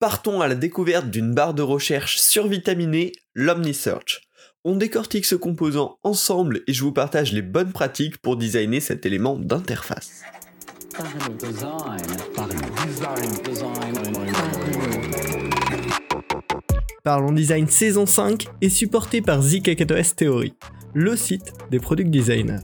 Partons à la découverte d'une barre de recherche survitaminée, l'OmniSearch. On décortique ce composant ensemble et je vous partage les bonnes pratiques pour designer cet élément d'interface. Parlons Design saison 5 est supporté par ZKKOS Theory, le site des product designers.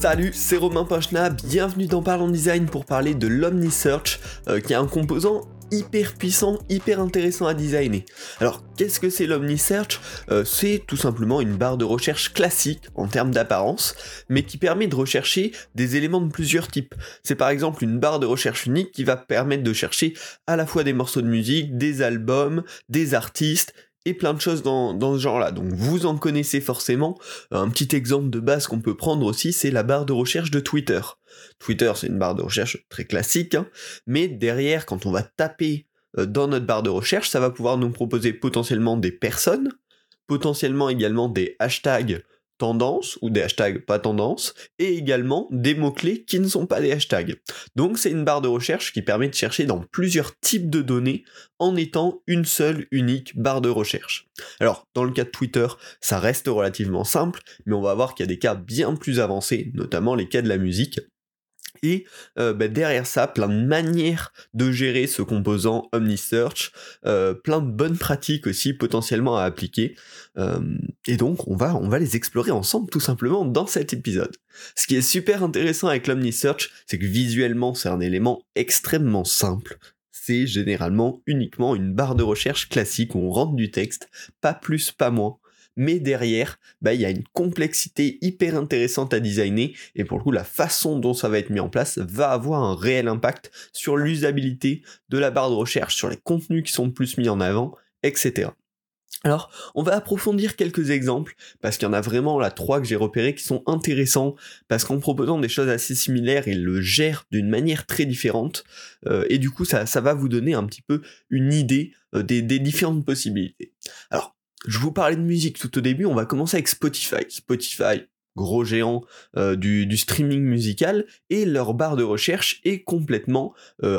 Salut, c'est Romain Pochna, bienvenue dans Parlons Design pour parler de l'OmniSearch, euh, qui est un composant hyper puissant, hyper intéressant à designer. Alors, qu'est-ce que c'est l'OmniSearch euh, C'est tout simplement une barre de recherche classique en termes d'apparence, mais qui permet de rechercher des éléments de plusieurs types. C'est par exemple une barre de recherche unique qui va permettre de chercher à la fois des morceaux de musique, des albums, des artistes, plein de choses dans, ce genre-là. Donc vous en connaissez forcément. Un petit exemple de base qu'on peut prendre aussi, c'est la barre de recherche de Twitter. Twitter, c'est une barre de recherche très classique, hein. mais derrière, quand on va taper euh, dans notre barre de recherche, ça va pouvoir nous proposer potentiellement des personnes, potentiellement également des hashtags tendance ou des hashtags pas tendance et également des mots-clés qui ne sont pas des hashtags. Donc c'est une barre de recherche qui permet de chercher dans plusieurs types de données en étant une seule unique barre de recherche. Alors dans le cas de Twitter, ça reste relativement simple, mais on va voir qu'il y a des cas bien plus avancés, notamment les cas de la musique. Et euh, bah, derrière ça, plein de manières de gérer ce composant OmniSearch, euh, plein de bonnes pratiques aussi potentiellement à appliquer. Euh, et donc on va, on va les explorer ensemble tout simplement dans cet épisode. Ce qui est super intéressant avec l'OmniSearch, c'est que visuellement c'est un élément extrêmement simple. C'est généralement uniquement une barre de recherche classique où on rentre du texte, pas plus, pas moins mais derrière, bah, il y a une complexité hyper intéressante à designer, et pour le coup, la façon dont ça va être mis en place va avoir un réel impact sur l'usabilité de la barre de recherche, sur les contenus qui sont plus mis en avant, etc. Alors, on va approfondir quelques exemples, parce qu'il y en a vraiment là trois que j'ai repérés qui sont intéressants, parce qu'en proposant des choses assez similaires, ils le gèrent d'une manière très différente, euh, et du coup, ça, va vous donner un petit peu une idée euh, des, des différentes possibilités. Alors, je vous parlais de musique tout au début, on va commencer avec Spotify. Spotify, gros géant euh, du, streaming musical, et leur barre de recherche est complètement euh,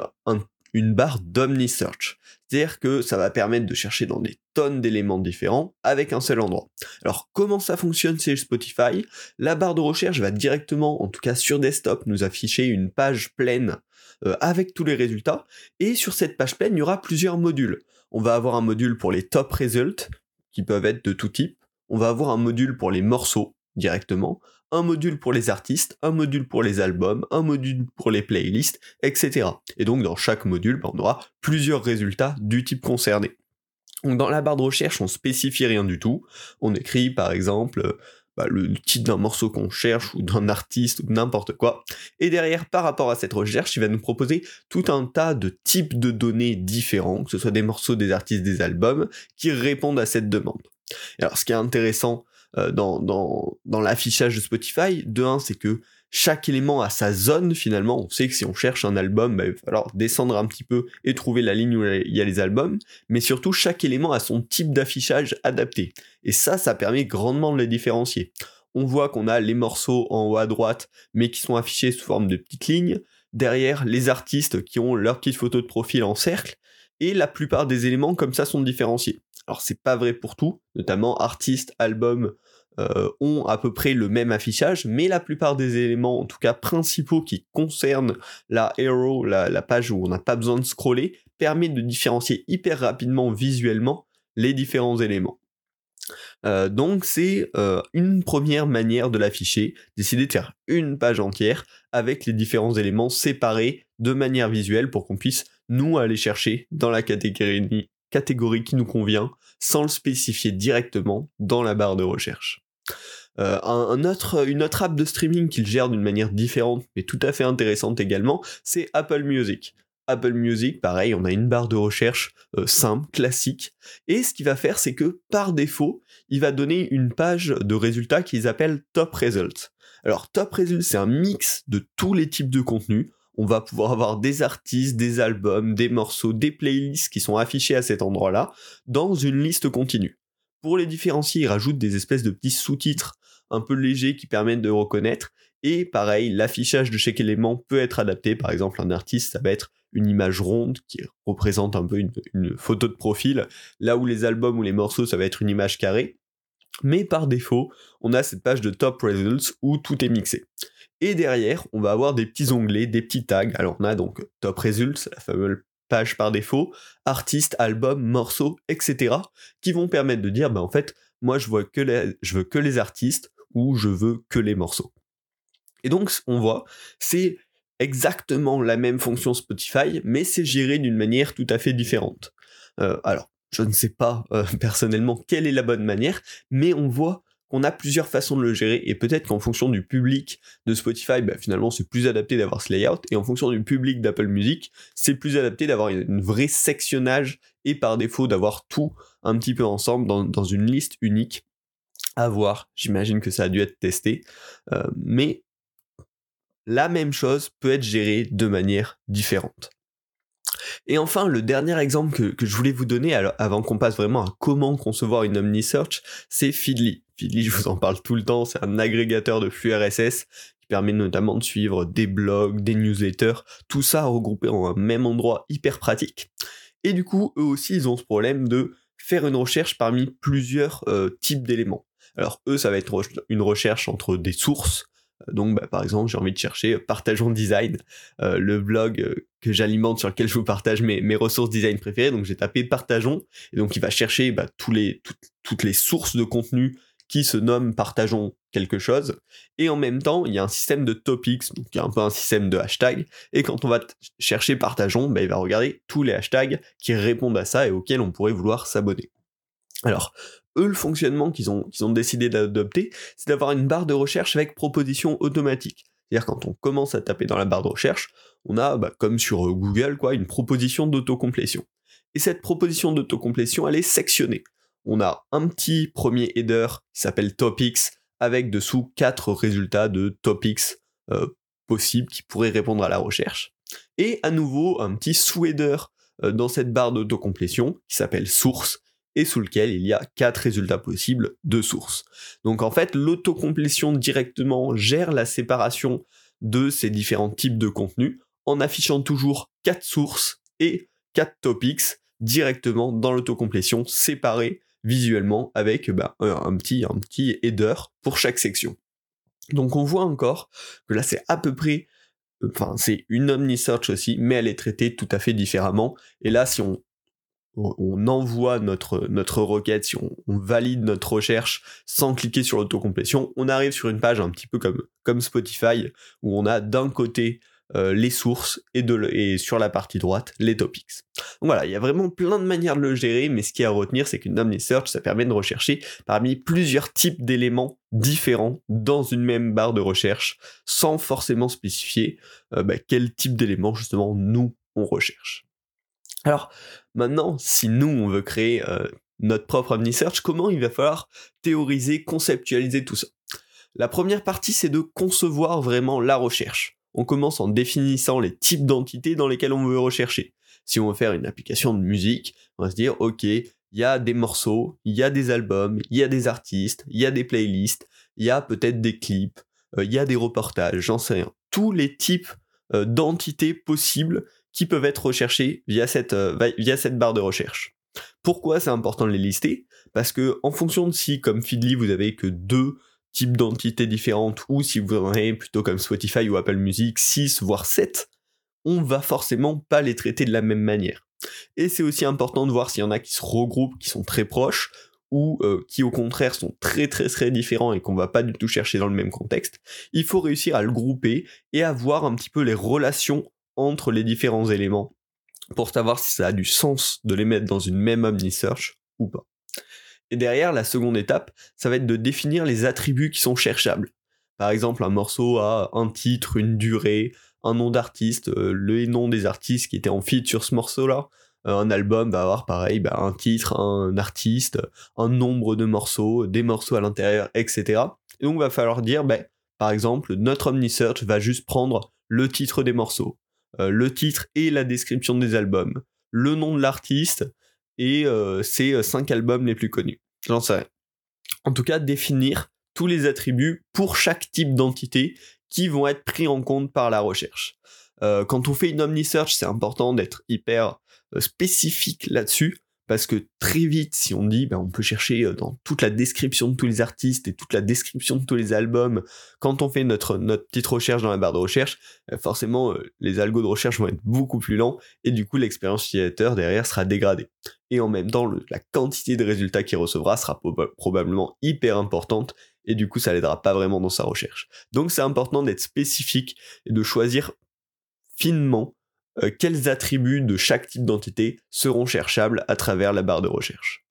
une barre d'OmniSearch. C'est-à-dire que ça va permettre de chercher dans des tonnes d'éléments différents avec un seul endroit. Alors comment ça fonctionne chez Spotify? La barre de recherche va directement, en tout cas sur desktop, nous afficher une page pleine euh, avec tous les résultats. Et sur cette page pleine, il y aura plusieurs modules. On va avoir un module pour les top results, qui peuvent être de tout type. On va avoir un module pour les morceaux directement, un module pour les artistes, un module pour les albums, un module pour les playlists, etc. Et donc dans chaque module, ben, on aura plusieurs résultats du type concerné. Donc dans la barre de recherche, on spécifie rien du tout. On écrit par exemple bah, le titre d'un morceau qu'on cherche ou d'un artiste ou n'importe quoi. Et derrière, par rapport à cette recherche, il va nous proposer tout un tas de types de données différents, que ce soit des morceaux, des artistes, des albums, qui répondent à cette demande. alors, ce qui est intéressant euh, dans, dans, dans l'affichage de Spotify, de un, c'est que chaque élément a sa zone finalement. On sait que si on cherche un album, bah, il va falloir descendre un petit peu et trouver la ligne où il y a les albums. Mais surtout, chaque élément a son type d'affichage adapté. Et ça, ça permet grandement de les différencier. On voit qu'on a les morceaux en haut à droite, mais qui sont affichés sous forme de petites lignes. Derrière, les artistes qui ont leur petite photo de profil en cercle. Et la plupart des éléments comme ça sont différenciés. Alors c'est pas vrai pour tout, notamment artistes, albums, euh, ont à peu près le même affichage, mais la plupart des éléments, en tout cas principaux qui concernent la hero, la, page où on n'a pas besoin de scroller, permet de différencier hyper rapidement visuellement les différents éléments. Euh, donc c'est euh, une première manière de l'afficher, décider de faire une page entière avec les différents éléments séparés de manière visuelle pour qu'on puisse nous aller chercher dans la catégorie qui nous convient sans le spécifier directement dans la barre de recherche. Euh, un, autre, une autre app de streaming qu'il gère d'une manière différente, mais tout à fait intéressante également, c'est Apple Music. Apple Music, pareil, on a une barre de recherche euh, simple, classique, et ce qu'il va faire, c'est que par défaut, il va donner une page de résultats qu'ils appellent Top Results. Alors Top Results, c'est un mix de tous les types de contenus. On va pouvoir avoir des artistes, des albums, des morceaux, des playlists qui sont affichés à cet endroit-là dans une liste continue. Pour les différencier, ils rajoutent des espèces de petits sous-titres un peu légers qui permettent de reconnaître. Et pareil, l'affichage de chaque élément peut être adapté. Par exemple, un artiste, ça va être une image ronde qui représente un peu une, une, photo de profil, là où les albums ou les morceaux, ça va être une image carrée. Mais par défaut, on a cette page de Top Results où tout est mixé. Et derrière, on va avoir des petits onglets, des petits tags. Alors on a donc Top Results, la fameuse page par défaut, artiste, album, morceau, etc. qui vont permettre de dire, bah en fait, moi je, vois que je veux que les artistes ou je veux que les morceaux. Et donc on voit, c'est exactement la même fonction Spotify, mais c'est géré d'une manière tout à fait différente. Euh, alors, je ne sais pas euh, personnellement quelle est la bonne manière, mais on voit qu'on a plusieurs façons de le gérer, et peut-être qu'en fonction du public de Spotify, bah, finalement c'est plus adapté d'avoir ce layout, et en fonction du public d'Apple Music, c'est plus adapté d'avoir une vraie sectionnage, et par défaut d'avoir tout un petit peu ensemble dans, une liste unique. À voir, j'imagine que ça a dû être testé, euh, mais la même chose peut être gérée de manière différente. Et enfin, le dernier exemple que, je voulais vous donner, avant qu'on passe vraiment à comment concevoir une OmniSearch, c'est Feedly. Feedly, je vous en parle tout le temps, c'est un agrégateur de flux RSS qui permet notamment de suivre des blogs, des newsletters, tout ça regroupé en un même endroit hyper pratique. Et du coup, eux aussi, ils ont ce problème de faire une recherche parmi plusieurs euh, types d'éléments. Alors eux, ça va être une recherche entre des sources, donc, bah, par exemple, j'ai envie de chercher Partageons Design, euh, le blog euh, que j'alimente sur lequel je vous partage mes, mes, ressources design préférées. Donc, j'ai tapé Partageons, et donc il va chercher bah, tous les, toutes les sources de contenu qui se nomment Partageons quelque chose. Et en même temps, il y a un système de topics, donc il y a un peu un système de hashtag. Et quand on va chercher Partageons, bah, il va regarder tous les hashtags qui répondent à ça et auxquels on pourrait vouloir s'abonner. Alors, eux, le fonctionnement qu'ils ont, décidé d'adopter, c'est d'avoir une barre de recherche avec proposition automatique. C'est-à-dire quand on commence à taper dans la barre de recherche, on a, bah, comme sur euh, Google, quoi, une proposition d'autocomplétion. Et cette proposition d'autocomplétion, elle est sectionnée. On a un petit premier header qui s'appelle Topics, avec dessous quatre résultats de topics euh, possibles qui pourraient répondre à la recherche. Et à nouveau, un petit sous-header euh, dans cette barre d'autocomplétion qui s'appelle Source, et sous lequel il y a quatre résultats possibles de sources. Donc en fait, l'autocomplétion directement gère la séparation de ces différents types de contenus en affichant toujours quatre sources et quatre topics directement dans l'autocomplétion séparés visuellement avec bah, un, petit, un petit header pour chaque section. Donc on voit encore que là c'est à peu près enfin c'est une omni-search aussi, mais elle est traitée tout à fait différemment. Et là, si on on envoie notre, requête, si on, valide notre recherche sans cliquer sur l'autocomplétion, on arrive sur une page un petit peu comme, Spotify, où on a d'un côté euh, les sources et, sur la partie droite les topics. Donc voilà, il y a vraiment plein de manières de le gérer, mais ce qui est à retenir, c'est qu'une OmniSearch, ça permet de rechercher parmi plusieurs types d'éléments différents dans une même barre de recherche, sans forcément spécifier euh, bah, quel type d'éléments justement nous on recherche. Alors maintenant, si nous on veut créer euh, notre propre OmniSearch, comment il va falloir théoriser, conceptualiser tout ça? La première partie, c'est de concevoir vraiment la recherche. On commence en définissant les types d'entités dans lesquelles on veut rechercher. Si on veut faire une application de musique, on va se dire, ok, il y a des morceaux, il y a des albums, il y a des artistes, il y a des playlists, il y a peut-être des clips, euh, il y a des reportages, j'en sais rien. Tous les types euh, d'entités possibles qui peuvent être recherchés via cette, euh, via cette barre de recherche. Pourquoi c'est important de les lister? Parce que en fonction de si, comme Feedly, vous avez que deux types d'entités différentes, ou si vous en avez plutôt comme Spotify ou Apple Music, 6 voire 7, on va forcément pas les traiter de la même manière. Et c'est aussi important de voir s'il y en a qui se regroupent, qui sont très proches, ou euh, qui au contraire sont très très très différents et qu'on va pas du tout chercher dans le même contexte. Il faut réussir à le grouper et à voir un petit peu les relations entre les différents éléments pour savoir si ça a du sens de les mettre dans une même OmniSearch ou pas. Et derrière, la seconde étape, ça va être de définir les attributs qui sont cherchables. Par exemple, un morceau a un titre, une durée, un nom d'artiste, euh, le nom des artistes qui étaient en feed sur ce morceau-là. Euh, un album va avoir pareil, bah, un titre, un artiste, un nombre de morceaux, des morceaux à l'intérieur, etc. Et donc, il va falloir dire, bah, par exemple, notre OmniSearch va juste prendre le titre des morceaux, le titre et la description des albums, le nom de l'artiste et euh, ses euh, cinq albums les plus connus. J'en sais rien. En tout cas, définir tous les attributs pour chaque type d'entité qui vont être pris en compte par la recherche. Euh, quand on fait une OmniSearch, c'est important d'être hyper euh, spécifique là-dessus, parce que très vite, si on dit, ben, on peut chercher euh, dans toute la description de tous les artistes et toute la description de tous les albums, quand on fait notre, notre petite recherche dans la barre de recherche, forcément, les algos de recherche vont être beaucoup plus lents, et du coup, l'expérience utilisateur derrière sera dégradée. Et en même temps, la quantité de résultats qu'il recevra sera probablement hyper importante, et du coup, ça l'aidera pas vraiment dans sa recherche. Donc, c'est important d'être spécifique et de choisir finement euh, quels attributs de chaque type d'entité seront cherchables à travers la barre de recherche?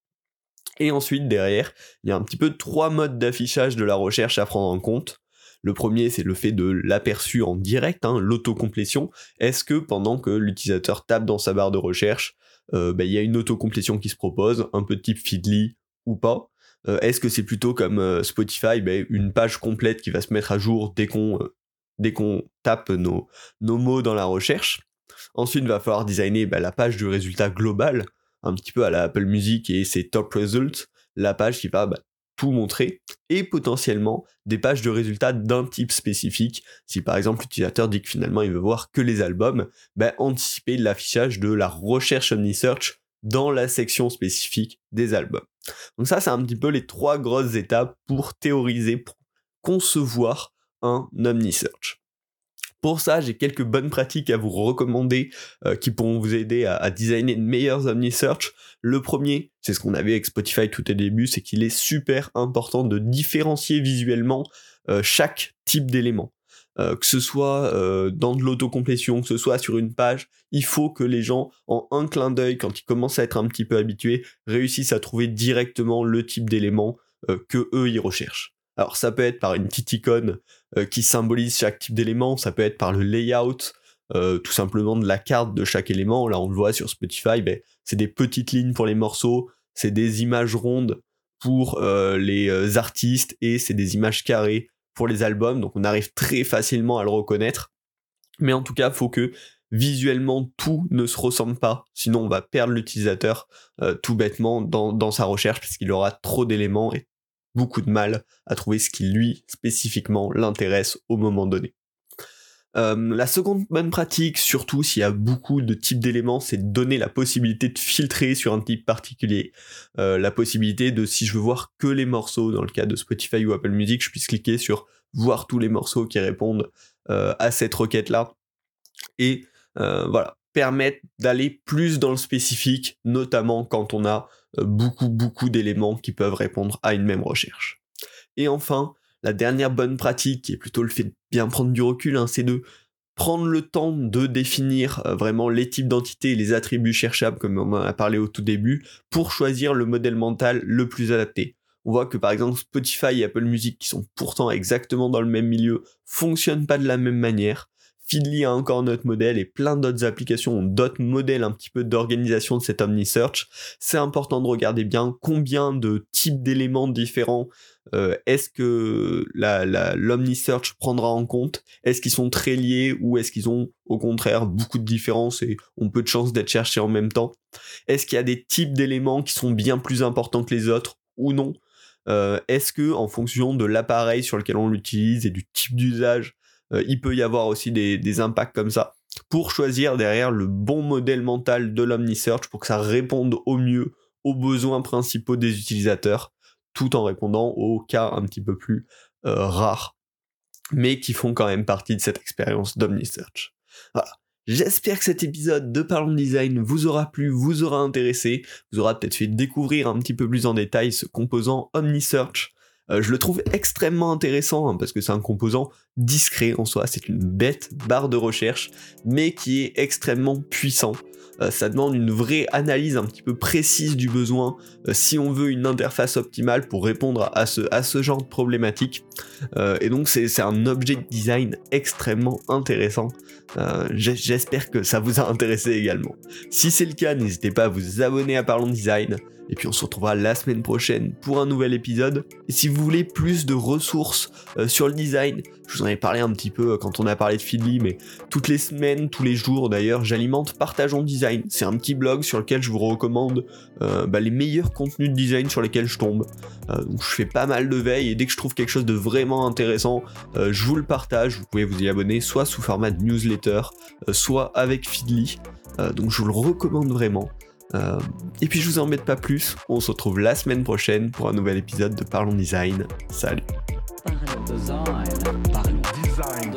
Et ensuite, derrière, il y a un petit peu trois modes d'affichage de la recherche à prendre en compte. Le premier, c'est le fait de l'aperçu en direct, hein, l'autocomplétion. Est-ce que pendant que l'utilisateur tape dans sa barre de recherche, euh, bah, il y a une autocomplétion qui se propose, un peu de type Feedly ou pas? Euh, Est-ce que c'est plutôt comme Spotify, bah, une page complète qui va se mettre à jour dès qu'on tape nos mots dans la recherche? Ensuite, il va falloir designer bah, la page du résultat global, un petit peu à la Apple Music et ses top results, la page qui va bah, tout montrer, et potentiellement des pages de résultats d'un type spécifique. Si par exemple l'utilisateur dit que finalement il veut voir que les albums, bah, anticiper l'affichage de la recherche OmniSearch dans la section spécifique des albums. Donc ça, c'est un petit peu les trois grosses étapes pour théoriser, pour concevoir un OmniSearch. Pour ça, j'ai quelques bonnes pratiques à vous recommander euh, qui pourront vous aider à, designer de meilleurs OmniSearch. Le premier, c'est ce qu'on avait avec Spotify tout au début, c'est qu'il est super important de différencier visuellement euh, chaque type d'élément. Euh, que ce soit dans de l'autocomplétion, que ce soit sur une page, il faut que les gens, en un clin d'œil, quand ils commencent à être un petit peu habitués, réussissent à trouver directement le type d'élément que eux ils recherchent. Alors ça peut être par une petite icône euh, qui symbolise chaque type d'élément, ça peut être par le layout, euh, tout simplement de la carte de chaque élément. Là on le voit sur Spotify, ben, c'est des petites lignes pour les morceaux, c'est des images rondes pour euh, les artistes et c'est des images carrées pour les albums, donc on arrive très facilement à le reconnaître. Mais en tout cas, faut que visuellement tout ne se ressemble pas, sinon on va perdre l'utilisateur tout bêtement dans, dans, sa recherche parce qu'il aura trop d'éléments et beaucoup de mal à trouver ce qui lui spécifiquement l'intéresse au moment donné. Euh, la seconde bonne pratique, surtout s'il y a beaucoup de types d'éléments, c'est de donner la possibilité de filtrer sur un type particulier. Euh, la possibilité de, si je veux voir que les morceaux, dans le cas de Spotify ou Apple Music, je puisse cliquer sur voir tous les morceaux qui répondent euh, à cette requête-là. Et voilà, permettre d'aller plus dans le spécifique, notamment quand on a beaucoup, beaucoup d'éléments qui peuvent répondre à une même recherche. Et enfin, la dernière bonne pratique, qui est plutôt le fait de bien prendre du recul, hein, c'est de prendre le temps de définir euh, vraiment les types d'entités et les attributs cherchables, comme on en a parlé au tout début, pour choisir le modèle mental le plus adapté. On voit que par exemple Spotify et Apple Music, qui sont pourtant exactement dans le même milieu, fonctionnent pas de la même manière. Feedly a encore notre modèle et plein d'autres applications ont d'autres modèles un petit peu d'organisation de cet OmniSearch. C'est important de regarder bien combien de types d'éléments différents euh, est-ce que l'OmniSearch prendra en compte? Est-ce qu'ils sont très liés ou est-ce qu'ils ont au contraire beaucoup de différences et ont peu de chances d'être cherchés en même temps? Est-ce qu'il y a des types d'éléments qui sont bien plus importants que les autres ou non? Euh, Est-ce que en fonction de l'appareil sur lequel on l'utilise et du type d'usage, il peut y avoir aussi des, impacts comme ça pour choisir derrière le bon modèle mental de l'OmniSearch pour que ça réponde au mieux aux besoins principaux des utilisateurs, tout en répondant aux cas un petit peu plus euh, rares, mais qui font quand même partie de cette expérience d'OmniSearch. Voilà. J'espère que cet épisode de Parlons Design vous aura plu, vous aura intéressé, vous aura peut-être fait découvrir un petit peu plus en détail ce composant OmniSearch. Euh, je le trouve extrêmement intéressant hein, parce que c'est un composant discret en soi, c'est une bête barre de recherche, mais qui est extrêmement puissant. Euh, ça demande une vraie analyse un petit peu précise du besoin euh, si on veut une interface optimale pour répondre à ce, à ce genre de problématique. Et donc c'est un objet de design extrêmement intéressant. J'espère que ça vous a intéressé également. Si c'est le cas, n'hésitez pas à vous abonner à Parlons Design. Et puis on se retrouvera la semaine prochaine pour un nouvel épisode. Et si vous voulez plus de ressources euh, sur le design, Je vous en ai parlé un petit peu quand on a parlé de Feedly, mais toutes les semaines, tous les jours d'ailleurs, j'alimente Partageons Design. C'est un petit blog sur lequel je vous recommande bah, les meilleurs contenus de design sur lesquels je tombe. donc je fais pas mal de veille et dès que je trouve quelque chose de vraiment intéressant, je vous le partage. Vous pouvez vous y abonner soit sous format de newsletter, soit avec Feedly. donc je vous le recommande vraiment. Euh, et puis je vous embête pas plus, on se retrouve la semaine prochaine pour un nouvel épisode de Parlons Design. Salut Design. Design.